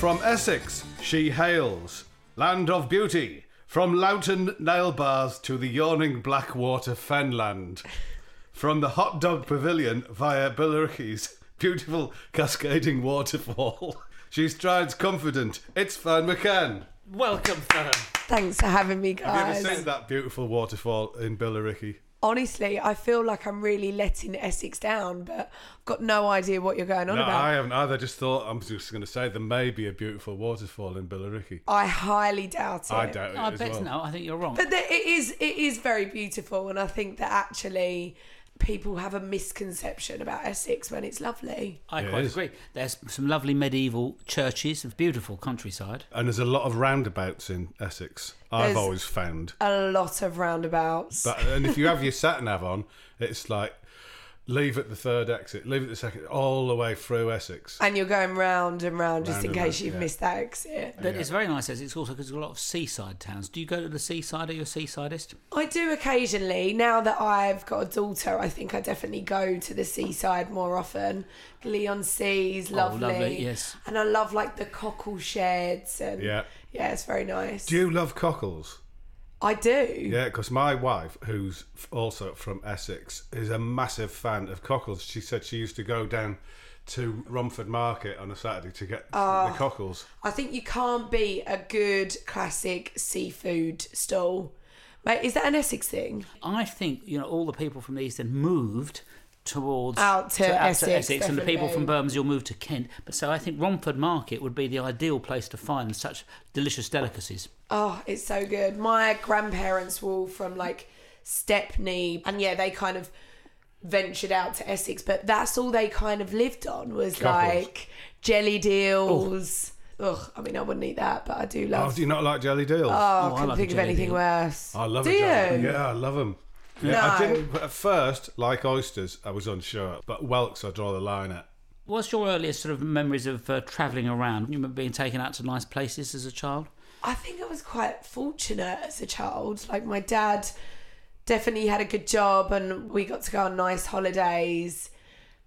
From Essex, she hails, land of beauty. From Loughton nail bars to the yawning Blackwater fenland. From the hot dog pavilion via Billericay's beautiful cascading waterfall. She strides confident. It's Ferne McCann. Welcome, Ferne. Thanks for having me, guys. Have you ever seen that beautiful waterfall in Billericay? Honestly, I feel like I'm really letting Essex down, but I've got no idea what you're going on No, about. I haven't either. I just thought, I'm just going to say, there may be a beautiful waterfall in Billericay. I highly doubt it. I doubt it I as bet well. no. I think you're wrong. But there, it is it is very beautiful, and I think that actually people have a misconception about Essex when it's lovely. I It quite is. agree. There's some lovely medieval churches, of beautiful countryside. And there's a lot of roundabouts in Essex. I've There's- always found. A lot of roundabouts. But and if you have your sat nav on, it's like leave at the third exit, leave at the second, all the way through Essex. and you're going round and round just Round in case round, you've yeah. missed that exit. But it's very nice as it's also because there's a lot of seaside towns. Do you go to the seaside? Are you a seasidist? I do occasionally. Now that I've got a daughter, I think I definitely go to the seaside more often. Leigh-on-Sea's oh, lovely. Oh, lovely, yes. And I love like the cockle sheds and Yeah. yeah, it's very nice. Do you love cockles? I do. Yeah, because my wife, who's also from Essex, is a massive fan of cockles. She said she used to go down to Romford Market on a Saturday to get the ah, cockles. I think you can't beat a good classic seafood stall. Mate, is that an Essex thing? I think you know all the people from the east end moved towards Out to Essex, and the people definitely. from Bermondsey will move to Kent. But so I think Romford Market would be the ideal place to find such delicious delicacies. Oh, it's so good. My grandparents were all from like Stepney, and yeah, they kind of ventured out to Essex, but that's all they kind of lived on was Cockles. like jellied eels. Oh. Ugh, I mean, I wouldn't eat that, but I do Oh, love. do you not like jellied eels? Oh, Oh, I I couldn't like think of anything deal. worse. I love Do a jelly. you? Yeah, I love them. Yeah, I No. didn't at first like oysters. I was unsure, but whelks I draw the line at. What's your earliest sort of memories of uh, travelling around? You remember being taken out to nice places as a child? I think I was quite fortunate as a child. Like my dad definitely had a good job and we got to go on nice holidays.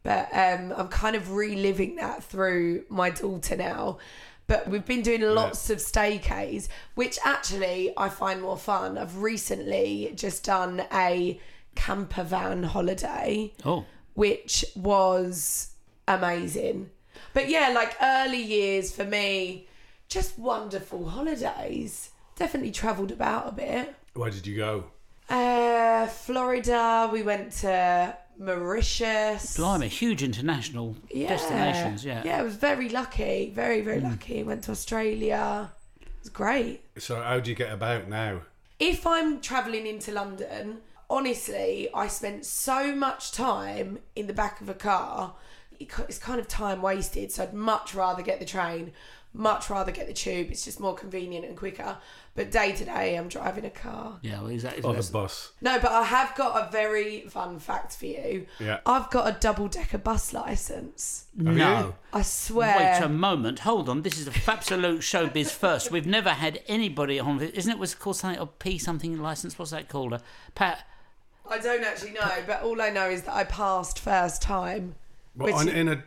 But um, I'm kind of reliving that through my daughter now. But we've been doing lots of staycays, which actually I find more fun. I've recently just done a camper van holiday Oh, which was amazing. But yeah, like early years for me, just wonderful holidays. Definitely travelled about a bit. Where did you go? Uh, Florida, we went to Mauritius. blimey, huge international Yeah. destinations. Yeah. Yeah, I was very lucky. Very, very hmm. lucky. Went to Australia. It was great. So how do you get about now? if I'm traveling into London, honestly, I spent so much time in the back of a car. It's kind of time wasted. So I'd much rather get the train, much rather get the tube. It's just more convenient and quicker. But day to day, I'm driving a car. Yeah, well, exactly. Or the That's- bus? No, but I have got a very fun fact for you. Yeah. I've got a double decker bus license. Have no. you? I swear. Wait a moment. Hold on. This is a absolute showbiz first. We've never had anybody on. Isn't it was called something? A P something license? What's that called? A Pat. I don't actually know, but all I know is that I passed first time. What, Which- on, in a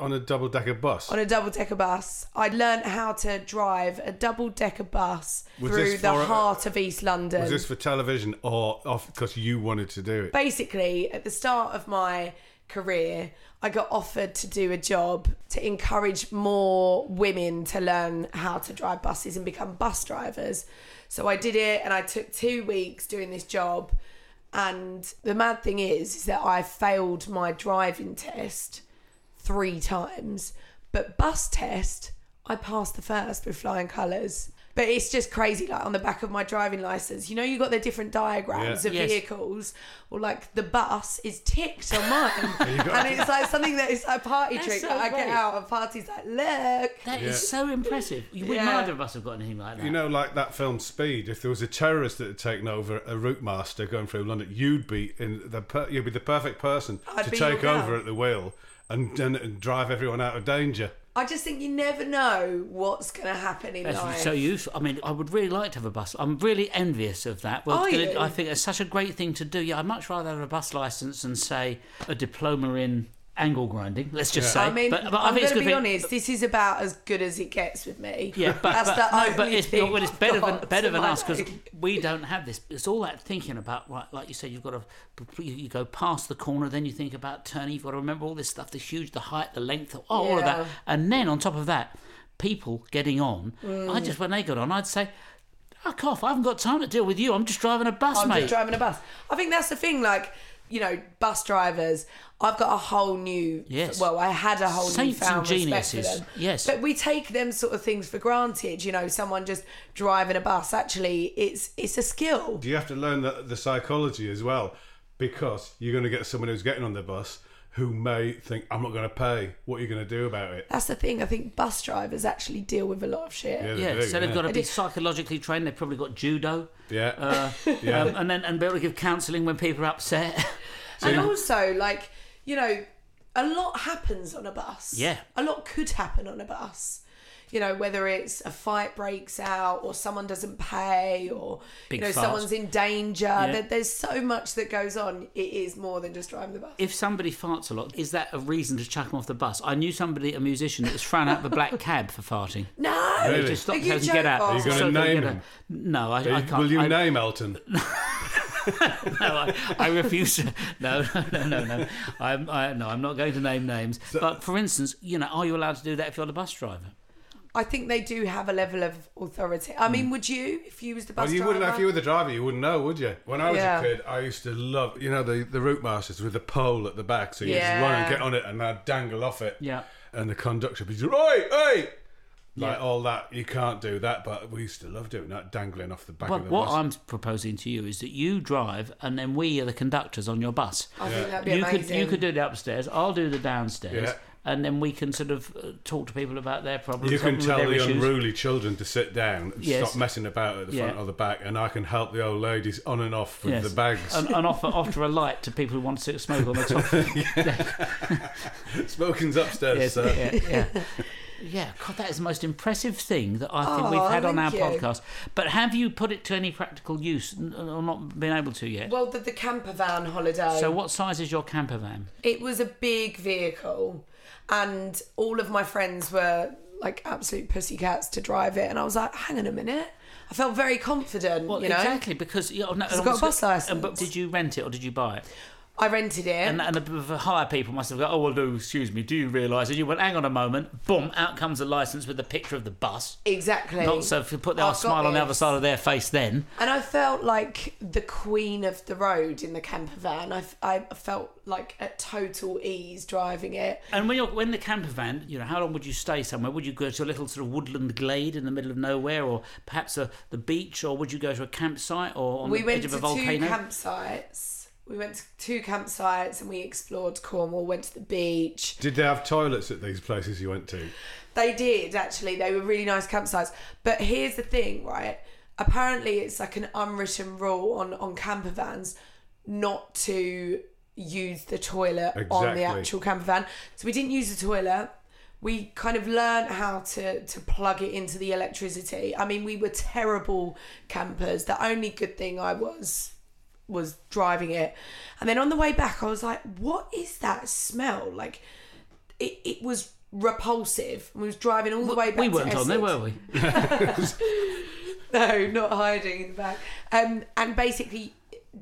on a double decker bus? on a double decker bus. I learned how to drive a double decker bus Was through this the for a- heart of East London. Was this for television or off because you wanted to do it? Basically, at the start of my career, I got offered to do a job to encourage more women to learn how to drive buses and become bus drivers. So I did it and I took two weeks doing this job. And the mad thing is, is that I failed my driving test three times, but bus test, I passed the first with flying colours. But it's just crazy. Like on the back of my driving license, you know, you got the different diagrams Yeah. of Yes. vehicles. Or like the bus is ticked on mine, and it's like something that is a party That's trick so that I get great. out of parties. Like, look, That is Yeah. so impressive. You would Yeah. neither of us have got anything like that. You know, like that film Speed. If there was a terrorist that had taken over a route master going through London, you'd be in the per- you'd be the perfect person I'd to be your take girl. over at the wheel and, and, and drive everyone out of danger. I just think you never know what's going to happen in That's life. so useful. I mean, I would really like to have a bus. I'm really envious of that. Well, Are gonna- you? I think it's such a great thing to do. Yeah, I'd much rather have a bus license and say a diploma in angle grinding. Let's just say. I mean, but, but I I'm think it's going to good be thing- honest. This is about as good as it gets with me. Yeah, but, that's but, the no, only but it's, thing well, it's I've better than got better to than my us because name. we don't have this. It's all that thinking about, right, like you said, you've got to you, you go past the corner, then you think about turning. You've got to remember all this stuff: the huge, the height, the length, oh, all of that, and then on top of that, people getting on. Mm. I just when they got on, I'd say. Fuck off! I haven't got time to deal with you. I'm just driving a bus, I'm mate. just driving a bus. I think that's the thing. Like, you know, bus drivers. I've got a whole new. Yes. Well, I had a whole Saints and newfound respect for geniuses. them. Yes. But we take them sort of things for granted. You know, someone just driving a bus. Actually, it's it's a skill. You have to learn the, the psychology as well because you're going to get someone who's getting on the bus who may think, I'm not going to pay. What are you going to do about it? That's the thing. I think bus drivers actually deal with a lot of shit. Yeah, they yeah, do, so they've yeah. got to be psychologically trained. They've probably got judo, Yeah. uh, Yeah. um, and then and be able to give counselling when people are upset. And also, like, you know, a lot happens on a bus. Yeah. A lot could happen on a bus. You know, whether it's a fight breaks out or someone doesn't pay or, Big you know, fart. someone's in danger. Yeah. There, there's so much that goes on. It is more than just driving the bus. if somebody farts a lot, is that a reason to chuck them off the bus? I knew somebody, a musician, that was thrown out of a black cab for farting. no! Really? They just stopped Are you and get out. Are you gonna name him? No, I, I can't. Will you I, name Elton? No, I, I refuse to. No, no, no, no, no. I'm, I, no, I'm not going to name names. but for instance, you know, are you allowed to do that if you're the bus driver? I think they do have a level of authority. I Hmm. mean, would you if you was the bus Well, you driver? wouldn't if you were the driver. You wouldn't know, would you? When I was Yeah. a kid, I used to love, you know, the the route masters with the pole at the back, so you just run and Yeah. get on it, and I'd dangle off it. Yeah. And the conductor would be, "Oi, hey!" Like Yeah. all that, you can't do that. But we used to love doing that, dangling off the back But of the what bus. I'm proposing to you is that you drive, and then we are the conductors on your bus. I think that'd be you amazing. could you could do the upstairs. I'll do the downstairs, Yeah. And then we can sort of uh, talk to people about their problems. You can tell the their issues. unruly children to sit down and Yes. stop messing about at the front Yeah. or the back, and I can help the old ladies on and off with Yes. the bags. and, and offer offer a light to people who want to smoke on the top. Smoking's upstairs, yes, sir. yeah, yeah. Yeah, God, that is the most impressive thing that I think we've Oh, had on our you. podcast. But have you put it to any practical use, or not been able to yet? Well, the, the camper van holiday. so, what size is your camper van? it was a big vehicle and all of my friends were like absolute pussycats to drive it and i was like hang on a minute. I felt very confident Well, you know? exactly because you know, no, I've got a bus and- But did you rent it or did you buy it? I rented it And, and the, the higher people must have gone, oh, well, do, excuse me, do you realise? And you went, hang on a moment, boom, out comes the licence with the picture of the bus. exactly Not so if you put their I've got smile on the other side of their face then. and i felt like the queen of the road in the camper van i, I felt like at total ease driving it And when you're when the camper van, you know, how long would you stay somewhere? Would you go to a little sort of woodland glade in the middle of nowhere, or perhaps a, the beach, or would you go to a campsite or on we the went edge of to a volcano? two campsites we went to two campsites and we explored cornwall went to the beach Did they have toilets at these places you went to? They did actually. They were really nice campsites. But here's the thing, right? Apparently, it's like an unwritten rule on on camper vans not to use the toilet on the actual camper van. So we didn't use the toilet. We kind of learned how to to plug it into the electricity. I mean, we were terrible campers. The only good thing I was was driving it. And then on the way back, I was like, "What is that smell?" Like it, it was repulsive. We was driving all the way back. we weren't on there, were we? No, not hiding in the back. Um, and basically,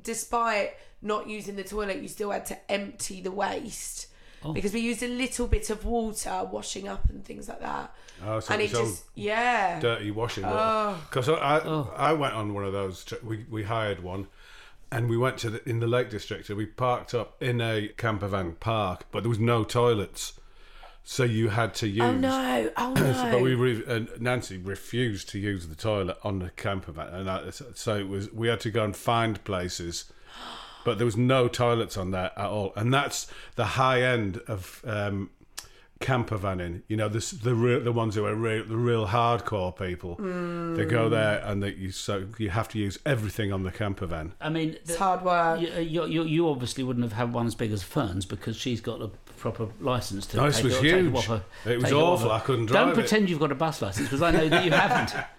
despite not using the toilet, you still had to empty the waste. Oh. Because we used a little bit of water washing up and things like that. Oh, so and it it was just, yeah. dirty washing water. Because I, I, I went on one of those. We we hired one, and we went to the, in the Lake District. And we parked up in a camper van park, but there was no toilets, so you had to use. Oh no! Oh no! But we re- and Nancy refused to use the toilet on the camper van, and I, so it was we had to go and find places, but there was no toilets on there at all, and that's the high end of um, camper vanning. You know, the the real, the ones who are real, the real hardcore people. Hmm. They go there and they you so you have to use everything on the camper van. I mean, it's the- hard work. you, uh, you, you, you obviously wouldn't have had one as big as Ferne's because she's got a proper license to. No, this take was it, take huge. off her- It was off awful. I couldn't drive. Don't it. pretend you've got a bus license because I know that you haven't.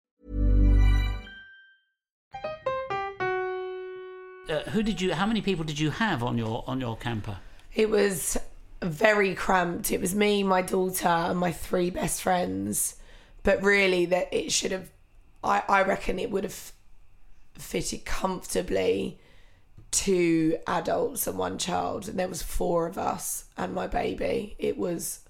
Uh, who did you? How many people did you have on your on your camper? It was very cramped. It was me, my daughter, and my three best friends. But really, that it should have. I I reckon it would have fitted comfortably two adults and one child, and there was four of us and my baby. It was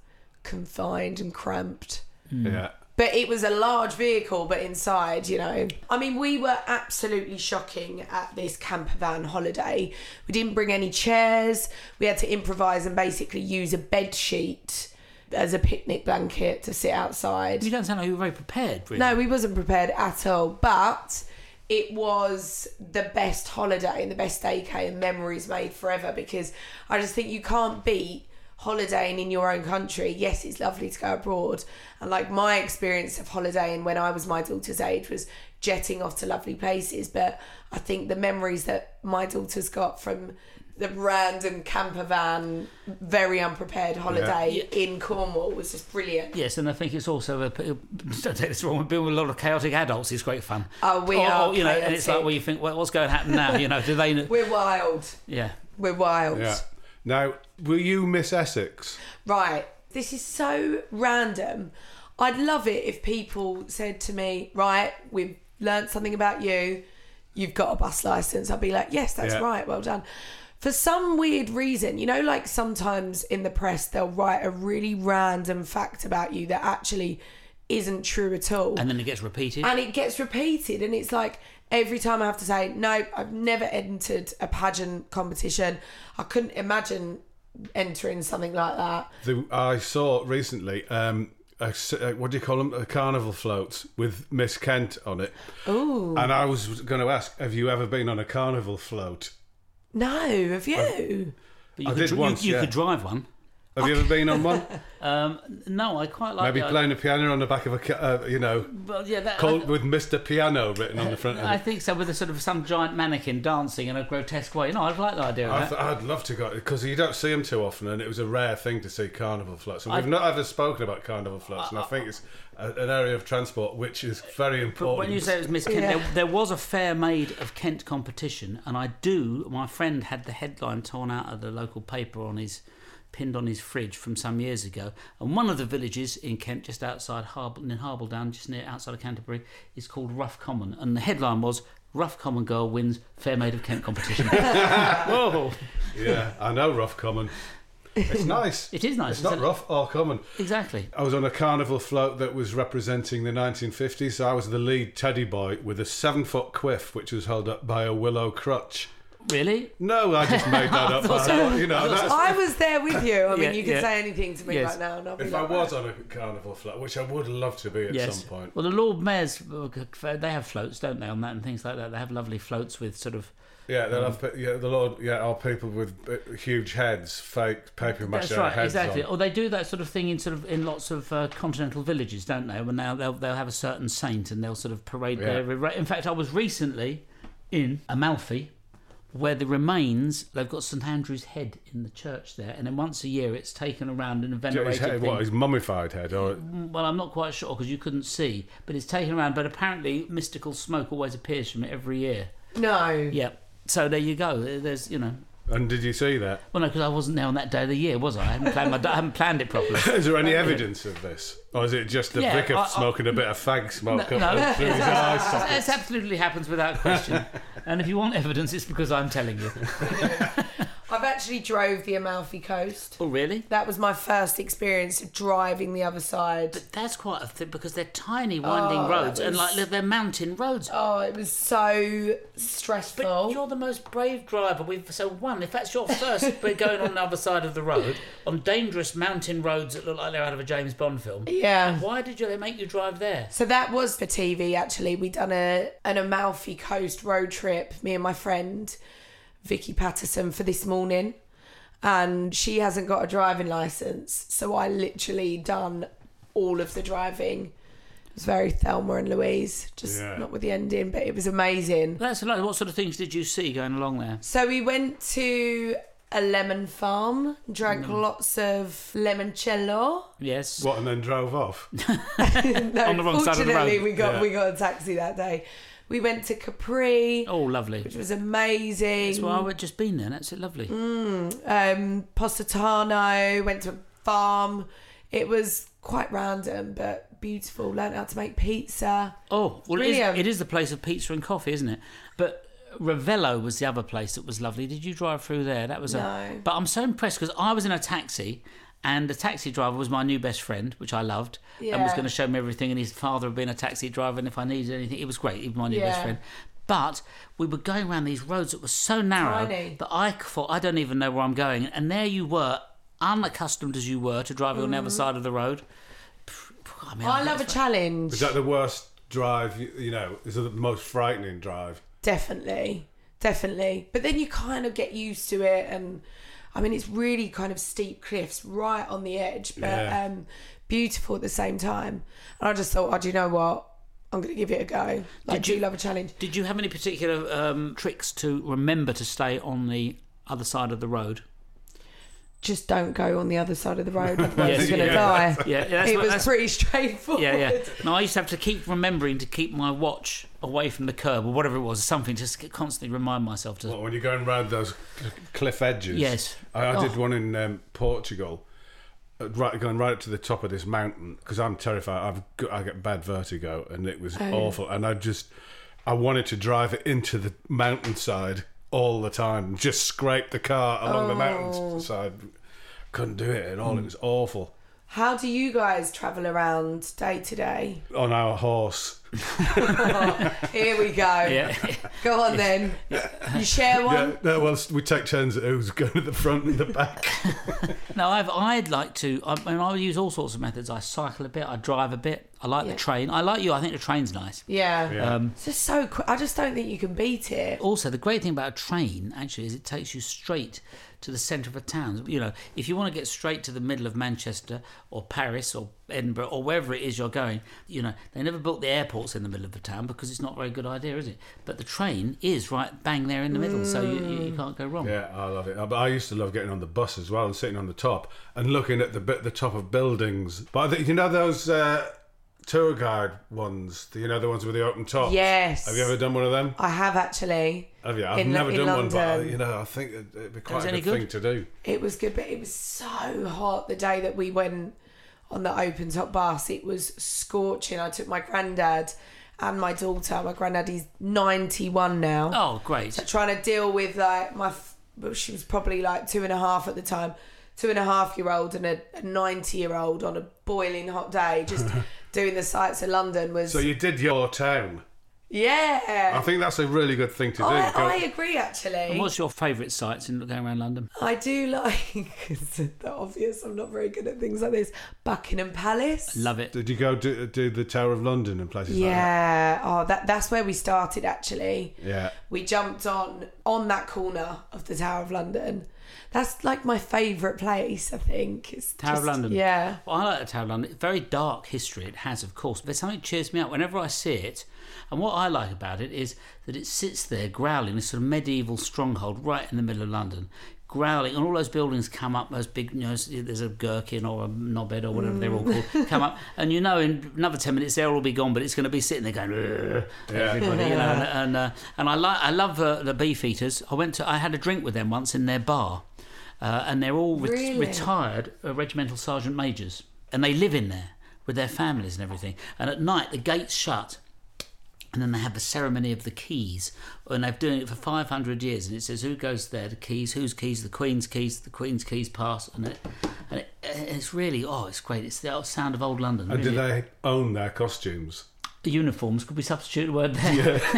confined and cramped. Yeah. But it was a large vehicle, but inside, you know. I mean, we were absolutely shocking at this camper van holiday. We didn't bring any chairs. We had to improvise and basically use a bed sheet as a picnic blanket to sit outside. You don't sound like you were very prepared. Really. No, we wasn't prepared at all. But it was the best holiday and the best staycay and memories made forever because I just think you can't beat holidaying in your own country. Yes, it's lovely to go abroad. And like my experience of holidaying when I was my daughter's age was jetting off to lovely places. But I think the memories that my daughter's got from the random camper van, very unprepared holiday in Cornwall was just brilliant. Yes, and I think it's also a, don't take this wrong. Being with a lot of chaotic adults is great fun. Oh, we Or- are or, you know, and it's like chaotic. where you think, well, what's going to happen now? You know, do they? We're wild. yeah. We're wild. Yeah. Now, will you miss Essex? Right. This is so random. I'd love it if people said to me, right, we've learnt something about you. You've got a bus license. I'd be like, yes, that's Yeah. right. Well done. For some weird reason, you know, like sometimes in the press, they'll write a really random fact about you that actually isn't true at all And then it gets repeated. and it gets repeated and it's like every time i have to say no i've never entered a pageant competition i couldn't imagine entering something like that The, I saw recently, um, a s uh what do you call them? A carnival float with Miss Kent on it. Ooh. And I was going to ask, have you ever been on a carnival float? no have you But you I could, did once, You, you yeah. could drive one. Have you ever been on one? Um, no, I quite like. Maybe the- playing a piano on the back of a, ca- uh, you know, Well, yeah, that, called I, with Mr. Piano written on the front of I it. think so. With a sort of some giant mannequin dancing in a grotesque way. No, I'd like the idea of I that. th- I'd love to go because you don't see them too often, and it was a rare thing to see carnival floats. And we've I- not ever spoken about carnival floats, and I think it's a, an area of transport which is very But important. when you say it was Miss Kent, Yeah. there, there was a fair Maid of Kent competition, and I do. My friend had the headline torn out of the local paper on his pinned on his fridge from some years ago. And one of the villages in Kent, just outside Harble, in Harbledown, just near outside of Canterbury, is called Rough Common, and the headline was "Rough Common girl wins fair maid of Kent competition." Whoa! yeah, I know rough common. It's nice. It is nice, It's not it? rough or common. Exactly. I was on a carnival float that was representing the 1950s. So I was the lead teddy boy with a seven foot quiff, which was held up by a willow crutch. Really? No, I just made that up. thought I so. you know, that's, I was there with you. I mean, Yeah, you can yeah. say anything to me Yes. right now, and I'll be if I was on a carnival float, which I would love to be at Yes. some point. Well, the Lord Mayors, they have floats, don't they, on that and things like that. They have lovely floats with sort of. Yeah, they'll have, yeah, the Lord, yeah, are people with uh, huge heads, fake paper mache That's right, heads exactly. on. Or they do that sort of thing in sort of in lots of uh, continental villages, don't they? When they'll, they'll they'll have a certain saint and they'll sort of parade Yeah. their. In fact, I was recently in Amalfi, where the remains they've got St Andrew's head in the church there, and then once a year it's taken around in a His venerated head, thing. what, his mummified head? Or, mm, Well, I'm not quite sure because you couldn't see, but it's taken around. But apparently, mystical smoke always appears from it every year. no. Yep. So there you go. There's, you know, and did you see that? well, no, because I wasn't there on that day of the year, was I? I hadn't planned, my, I hadn't planned it properly. Is there any evidence of this? Or is it just the Yeah, vicar I- I- smoking a bit of fag smoke No, up no. through his eye socket? It absolutely happens without question. and if you want evidence, it's because I'm telling you. I've actually drove the Amalfi Coast. Oh, really? That was my first experience of driving the other side. But that's quite a thing because they're tiny, winding Oh, roads that and was- like they're mountain roads. Oh, it was so stressful. But you're the most brave driver we've so one. If that's your first, but going on the other side of the road on dangerous mountain roads that look like they're out of a James Bond film. Yeah. Why did you they make you drive there? So that was for TV actually. We done a an Amalfi Coast road trip, me and my friend Vicky Pattison for this morning. And she hasn't got a driving license, so I literally done all of the driving. It was very Thelma and Louise, just Yeah. not with the ending, but it was amazing. That's a. What sort of things did you see going along there? So we went to a lemon farm, drank Mm. lots of limoncello. Yes. What, and then drove off? No, On the wrong side of the fortunately, road. we got Yeah. we got a taxi that day. We went to Capri, Oh, lovely. which was amazing. That's why I've just been there. That's it. Lovely. um, Positano, went to a farm. It was quite random but beautiful. Learned how to make pizza. Oh, well, it is, it is the place of pizza and coffee, isn't it? But Ravello was the other place that was lovely. Did you drive through there? That was a. But I'm so impressed because I was in a taxi. And the taxi driver was my new best friend, which I loved, and was going to show me everything. And his father had been a taxi driver, and if I needed anything, it was great. He was my new best friend. But we were going around these roads that were so narrow Tiny. that I thought I don't even know where I'm going. And there you were, unaccustomed as you were to driving on the other side of the road. I, mean, Mm. I I- love a challenge. Is that the worst drive, you, you know, is it the most frightening drive? Definitely, definitely. But then you kind of get used to it, and I mean, it's really kind of steep cliffs right on the edge, but Yeah. um, beautiful at the same time. And I just thought, oh, do you know what? I'm going to give it a go. Like, Did do you- love a challenge? Did you have any particular um, tricks to remember to stay on the other side of the road? Just don't go on the other side of the road, otherwise Yes, you're going to yeah. die. Yeah, yeah, that's it what- was pretty straightforward. Yeah, yeah. No, I used to have to keep remembering to keep my watch away from the curb or whatever it was, something to constantly remind myself to. What, when you're going round those cliff edges? Yes. I, I did Oh. one in um, Portugal, uh, right, going right up to the top of this mountain because I'm terrified. I've got, I get bad vertigo, and it was awful. And I just, I wanted to drive it into the mountainside all the time, just scrape the car along the mountainside. Oh. Couldn't do it at all. It hmm. was awful. How do you guys travel around day to day? On our horse. Here we go. Yeah. Go on then. You share one? Yeah, no, well, we take turns at who's going at the front and the back. no, I've, I'd like to. I mean, I would use all sorts of methods. I cycle a bit. I drive a bit. I like Yeah. the train. I like you. I think the train's nice. Yeah. Yeah. Um, It's just so quick. I just don't think you can beat it. also, the great thing about a train actually is it takes you straight to the centre of a town. You know, if you want to get straight to the middle of Manchester or Paris or Edinburgh or wherever it is you're going, you know, they never built the airports in the middle of the town because it's not a very good idea, is it? But the train is right bang there in the middle, so you, you, you can't go wrong. Yeah, I love it. But I used to love getting on the bus as well and sitting on the top and looking at the the top of buildings. But you know those uh, tour guide ones, you know the ones with the open top. Yes. Have you ever done one of them? I have actually. Have you? I've In- never in done one, but uh, I, you know I think it- it'd be was quite a good, good? thing to do. It was good, but it was so hot the day that we went on the open top bus. It was scorching. I took my granddad and my daughter. My granddad is 91 now. Oh, great. So trying to deal with like my, well, she was probably like two and a half at the time, two and a half year old and a 90 year old on a boiling hot day, just doing the sights of London was. So you did your town. Yeah. I think that's a really good thing to do. I, Go- I agree, actually. And what's your favourite sites in going around London? I do like, it's the obvious, I'm not very good at things like this, Buckingham Palace. Love it. Did you go do, do the Tower of London and places like that? Yeah, oh, that that's where we started actually. Yeah. We jumped on on that corner of the Tower of London. That's like my favourite place. I think it's Tower of London. Yeah, Well, I like the Tower of London. Very dark history it has, of course, but there's something cheers me up whenever I see it. And what I like about it is that it sits there growling, this sort of medieval stronghold right in the middle of London, growling, and all those buildings come up, those big, you know, there's a gherkin or a knobhead or whatever they're all called, come up, and you know in another 10 minutes they'll all be gone, but it's going to be sitting there going, "Ugh," everybody, you know, and, and, uh, and I, like, I love uh, the Beefeaters. I went to, I had a drink with them once in their bar. Uh, and they're all re- Really? retired uh, regimental sergeant majors, and they live in there with their families and everything. And at night, the gates shut, and then they have the ceremony of the keys, and they've doing it for 500 years. And it says who goes there, the keys, whose keys, the Queen's keys, the Queen's keys pass, and it, and it, it's really oh, it's great. It's the old sound of old London. And really. do they own their costumes? uniforms? Could we substitute a word there?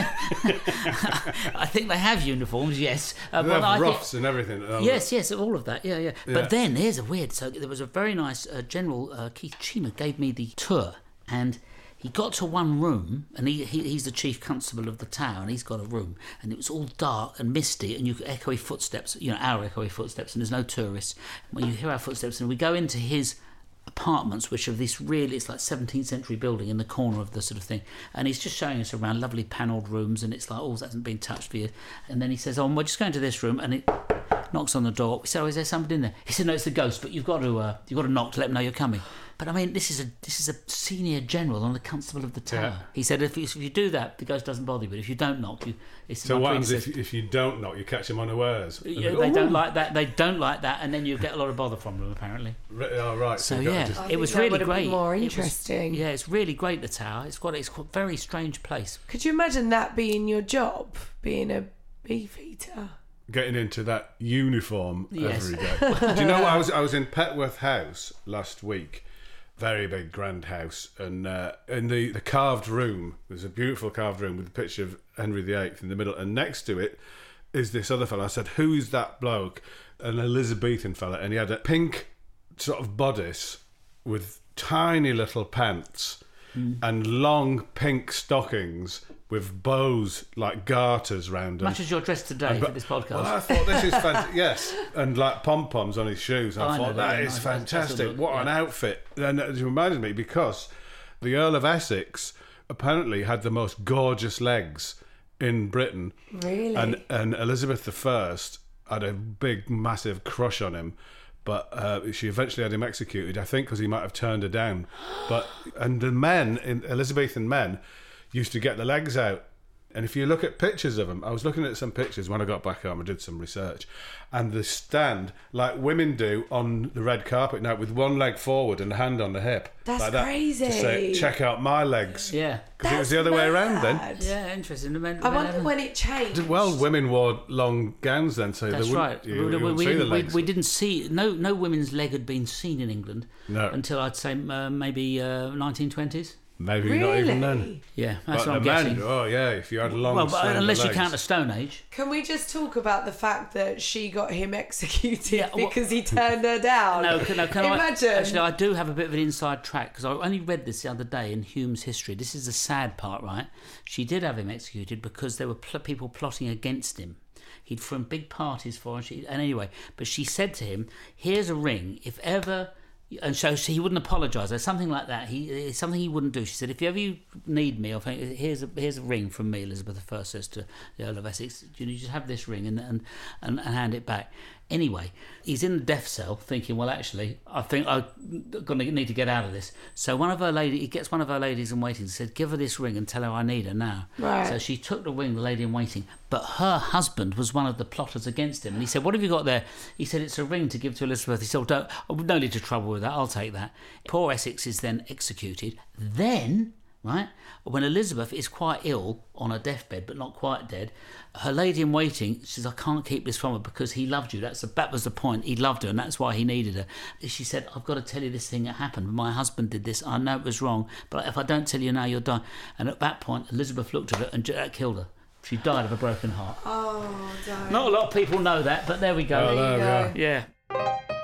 I think they have uniforms. Yes, uh, They but have I think- ruffs and everything. Yes, yes, all of that. Yeah, yeah. Yeah. But then there's a weird. So there was a very nice uh, General uh, Keith Cima gave me the tour, and he got to one room, and he, he he's the chief constable of the town he's got a room, and it was all dark and misty, and you could echoey footsteps, you know, our echoey footsteps, and there's no tourists. When you hear our footsteps, and we go into his apartments, which are this really, it's like 17th century building in the corner of the sort of thing. And he's just showing us around lovely panelled rooms, and it's like, oh, that hasn't been touched for you. And then he says, oh, we're just going to this room, and it knocks on the door. We said, oh, is there somebody in there? He said, no, it's the ghost, but you've got to, uh, you've got to knock to let them know you're coming. But I mean, this is a this is a senior general and the constable of the tower. Yeah. He said, if you, if you do that, the ghost doesn't bother you. But if you don't knock, you. It's So what happens if, if you don't knock? You catch them unawares. Yeah, And they "Ooh." don't like that. They don't like that, and then you get a lot of bother from them. Apparently. Ri- Oh, right. So you've got to yeah, just- it was really would have been great. more It was- interesting. yeah, it's really great. The tower. It's got it's a very strange place. Could you imagine that being your job, being a beef eater? Getting into that uniform Yes. every day. Do you know? I was I was in Petworth House last week, very big grand house, and uh, in the the carved room there's a beautiful carved room with a picture of Henry VIII in the middle, and next to it is this other fellow. I said, "Who's that bloke?" An Elizabethan fella, and he had a pink sort of bodice with tiny little pants and long pink stockings with bows like garters round them. Much as you're dressed today for this podcast. Well, I thought this is fantastic. yes, and like pom poms on his shoes. I I thought they're that very is nice. That's- that's a fantastic. look, what an outfit! And it reminded me because the Earl of Essex apparently had the most gorgeous legs in Britain, Really? and and Elizabeth I had a big, massive crush on him. But uh, she eventually had him executed, I think, because he might have turned her down. But and the men, in Elizabethan men, used to get the legs out. And if you look at pictures of them, I was looking at some pictures when I got back home. I did some research, and they stand like women do on the red carpet now, with one leg forward and a hand on the hip. That's like that, crazy. To say, check out my legs. yeah. because it was the other way around then. Yeah, interesting. Men- I wonder haven't- when it changed. Well, women wore long gowns then, so That's they wouldn't, right. You, we, you we- we see the didn't, we, we didn't see no no women's leg had been seen in England No. until I'd say uh, maybe uh, 1920s. Maybe really? not even then. Yeah, that's But what I'm the men, guessing. oh yeah, if you had a long, well, but slender unless you count the Stone Age. Can we just talk about the fact that she got him executed Yeah, well- because he turned her down? No, can, no, can Imagine. I? Actually, I do have a bit of an inside track because I only read this the other day in Hume's history. This is the sad part, right? She did have him executed because there were pl- people plotting against him. He'd thrown big parties for her. She, and anyway, but she said to him, "Here's a ring. If ever." And so he wouldn't apologise or something like that. He something he wouldn't do. She said, "If you ever you need me, or here's a here's a ring from me." Elizabeth I to the Earl of Essex, "You know, you just have this ring and, and, and hand it back." Anyway, he's in the death cell, thinking, "Well, actually, I think I'm going to need to get out of this." So one of her lady, he gets one of her ladies in waiting, and said, "Give her this ring and tell her I need her now." Right. So she took the ring, the lady in waiting, but her husband was one of the plotters against him. And he said, What have you got there? He said, It's a ring to give to Elizabeth. He said, oh, don't, oh, No need to trouble with that, I'll take that. Poor Essex is then executed. Then right? When Elizabeth is quite ill on her deathbed, but not quite dead, her lady in waiting says, "I can't keep this from her because he loved you. That's the, that was the point. He loved her, and that's why he needed her." She said, "I've got to tell you this thing that happened. My husband did this. I know it was wrong, but if I don't tell you now, you'll die." And at that point, Elizabeth looked at her and that uh, killed her. She died of a broken heart. Oh, don't. Not a lot of people know that, but there we go. Oh, there we go. go. Yeah.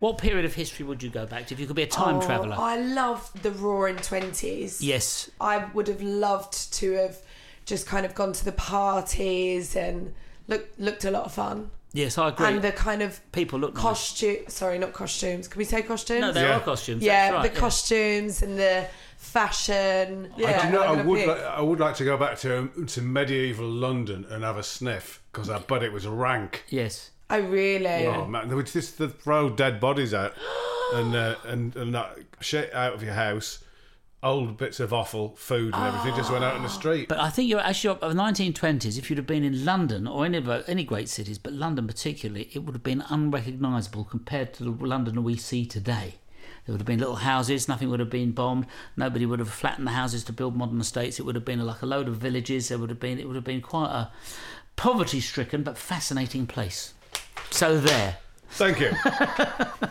What period of history would you go back to if you could be a time Oh, traveller? I love the Roaring Twenties. Yes. I would have loved to have just kind of gone to the parties and look, looked a lot of fun. Yes, I agree. And the kind of People look nice. costume. Sorry, not costumes. Can we say costumes? No, there Yeah. are costumes. yeah, that's right, the costumes and the fashion. Yeah, I, do you know, I'm I gonna would pick. like, I would like to go back to to medieval London and have a sniff because I bet it was rank. Yes. Oh, really? Oh man, there was just to throw dead bodies out and uh, and and that shit out of your house, old bits of offal, food, and everything just went out in the street. But I think you're actually of the 1920s. If you'd have been in London or any of any great cities, but London particularly, it would have been unrecognisable compared to the London we see today. There would have been little houses. Nothing would have been bombed. Nobody would have flattened the houses to build modern estates. It would have been like a load of villages. There would have been. It would have been quite a poverty-stricken but fascinating place. So there. Thank you.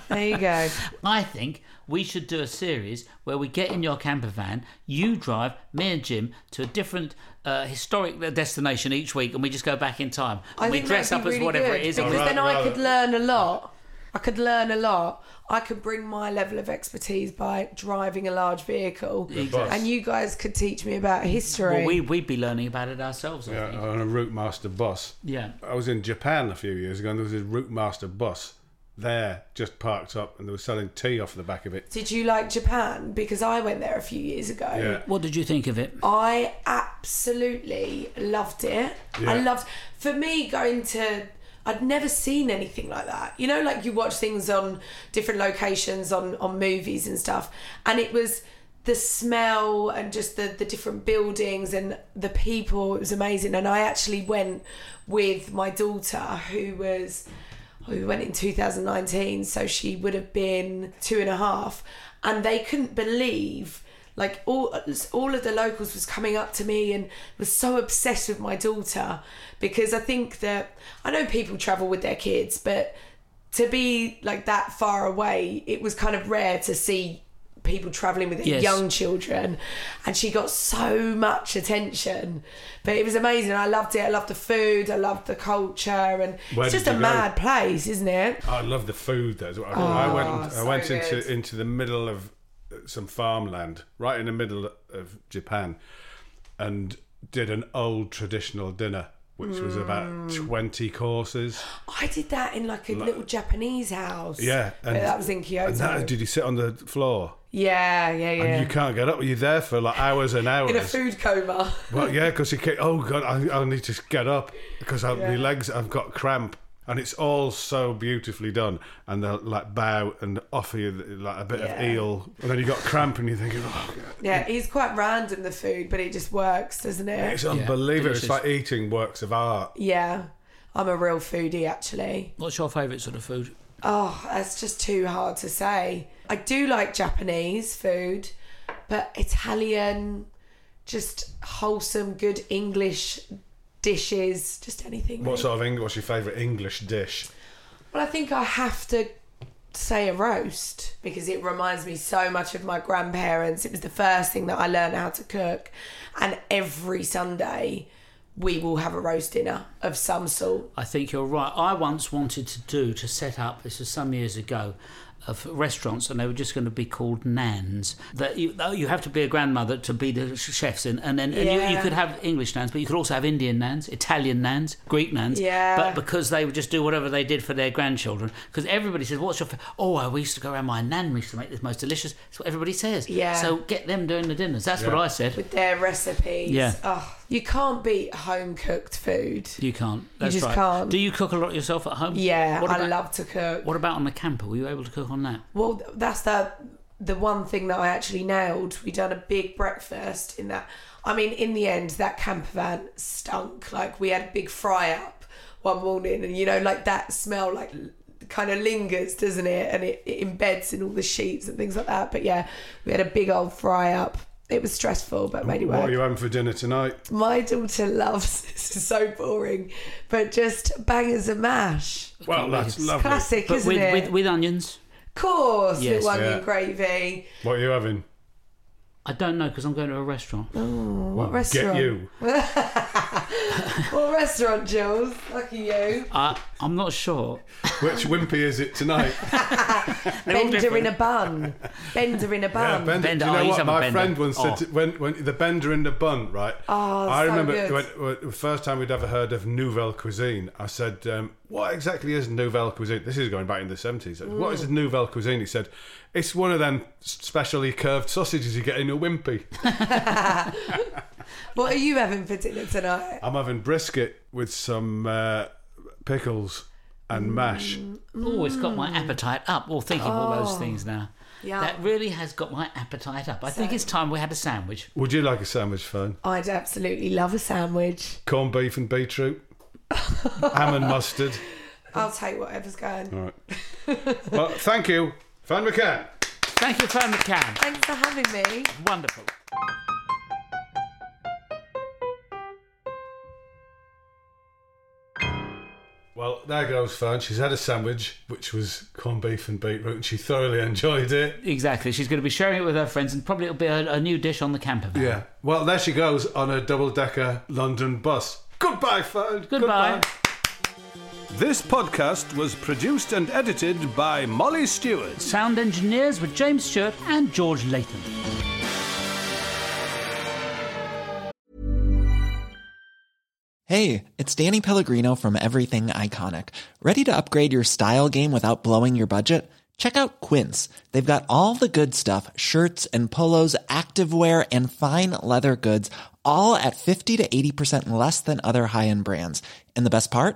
There you go. I think we should do a series where we get in your camper van, you drive, me and Jim, to a different uh, historic destination each week, and we just go back in time. I And we think dress up be as really whatever good it is. because I'd then I could learn a lot. I could learn a lot. I could bring my level of expertise by driving a large vehicle, bus. and you guys could teach me about history. well, we, we'd be learning about it ourselves, I yeah, think. on a Route Master bus. Yeah. I was in Japan a few years ago, and there was a Route Master bus there, just parked up, and they were selling tea off the back of it. Did you like Japan? Because I went there a few years ago. Yeah. What did you think of it? I absolutely loved it. I loved for me going to I'd never seen anything like that. You know, like you watch things on different locations on on movies and stuff, and it was the smell and just the the different buildings and the people. It was amazing, and I actually went with my daughter who was oh, we went in 2019, so she would have been two and a half, and they couldn't believe like all all of the locals was coming up to me and was so obsessed with my daughter because I think that I know people travel with their kids, but to be like that far away, it was kind of rare to see people traveling with their Yes. young children and she got so much attention but it was amazing i loved it i loved the food i loved the culture and Where it's just a go? mad place isn't it I love the food there. as well. I went. Oh, I Oh, so went good. into into the middle of some farmland, right in the middle of Japan, and did an old traditional dinner, which was about Mm. twenty courses. i did that in like a little japanese house Yeah, but that was in kyoto And that, did you sit on the floor? yeah yeah yeah And you can't get up. You're there for like hours and hours. in a food coma Well, yeah, because you can't. Oh God, I, I need to get up because I, my legs. I've got cramp, and it's all so beautifully done. And they'll like bow and offer you like a bit Yeah. of eel, and then you got cramp, and you're thinking, oh, God. yeah it's quite random the food but it just works doesn't it it's unbelievable. It's delicious. like eating works of art. yeah i'm a real foodie actually What's your favourite sort of food? Oh, that's just too hard to say. I do like Japanese food, but Italian, just wholesome, good English dishes, just anything. What really. sort of English? What's your favourite English dish? Well, I think I have to say a roast because it reminds me so much of my grandparents. It was the first thing that I learned how to cook, and every Sunday we will have a roast dinner of some sort. I think you're right. I once wanted to do to set up. This was some years ago. Of restaurants, and they were just going to be called nans. That you, you have to be a grandmother to be the chefs in, and then and you, you could have English nans, but you could also have Indian nans, Italian nans, Greek nans. Yeah. But because they would just do whatever they did for their grandchildren, because everybody says, "What's your?" Fa-? Oh, well, we used to go around. My nan we used to make this most delicious. That's what everybody says. Yeah. So get them doing the dinners. That's what I said. With their recipes. Yeah. Oh, you can't beat home cooked food. You can't. That's just right. can't. Do you cook a lot yourself at home? Yeah, What I love to cook. What about on the camper? Were you able to cook on that? Well, that's the the one thing that I actually nailed. We done a big breakfast in that. I mean, in the end, that camper van stunk. Like we had a big fry up one morning, and you know, like that smell, like kind of lingers, doesn't it? And it, it embeds in all the sheets and things like that. But yeah, we had a big old fry up. It was stressful, but made it What are you having for dinner tonight? My daughter loves this is so boring, but just bangers and mash. Well, that's lovely. Classic, But isn't with, it? with, with onions? of course, Yes. little onion Yeah. gravy. What are you having? I don't know because I'm going to a restaurant. What restaurant? Get you. What restaurant, Jools? Lucky you. I, I'm not sure. Which wimpy is it tonight? Bender in a bun. Bender in a Yeah, bun. bender. Bender. Do you Oh, know he's what having my bender. friend once said? Oh. To, when, when the bender in the bun, right? Oh, I so remember good. when, when the first time we'd ever heard of nouvelle cuisine. I said, um, "What exactly is nouvelle cuisine?" This is going back in the seventies. What is nouvelle cuisine? He said, "It's one of them specially curved sausages you get in a wimpy." What are you having for dinner tonight? I'm having brisket with some uh, pickles and mash. Oh, it's got my appetite up. Well, thinking of all those Oh. things now. Yeah. That really has got my appetite up. I think it's time we had a sandwich. Would you like a sandwich, Ferne? I'd absolutely love a sandwich. Corned beef and beetroot, ham and mustard. I'll take whatever's going. All right. well, thank you, Ferne McCann. Thank you, Ferne McCann. Thanks for having me. Wonderful. Well, there goes Ferne. She's had a sandwich, which was corned beef and beetroot, and she thoroughly enjoyed it. Exactly. She's going to be sharing it with her friends, and probably it'll be a, a new dish on the camper van. Yeah. Well, there she goes on a double-decker London bus. Goodbye, Ferne. Goodbye. This podcast was produced and edited by Molly Stewart. Sound engineers were James Stewart and George Layton. Hey, it's Danny Pellegrino from Everything Iconic. Ready to upgrade your style game without blowing your budget? Check out Quince. They've got all the good stuff shirts and polos, activewear, and fine leather goods, all at 50 to 80% less than other high end brands. And the best part?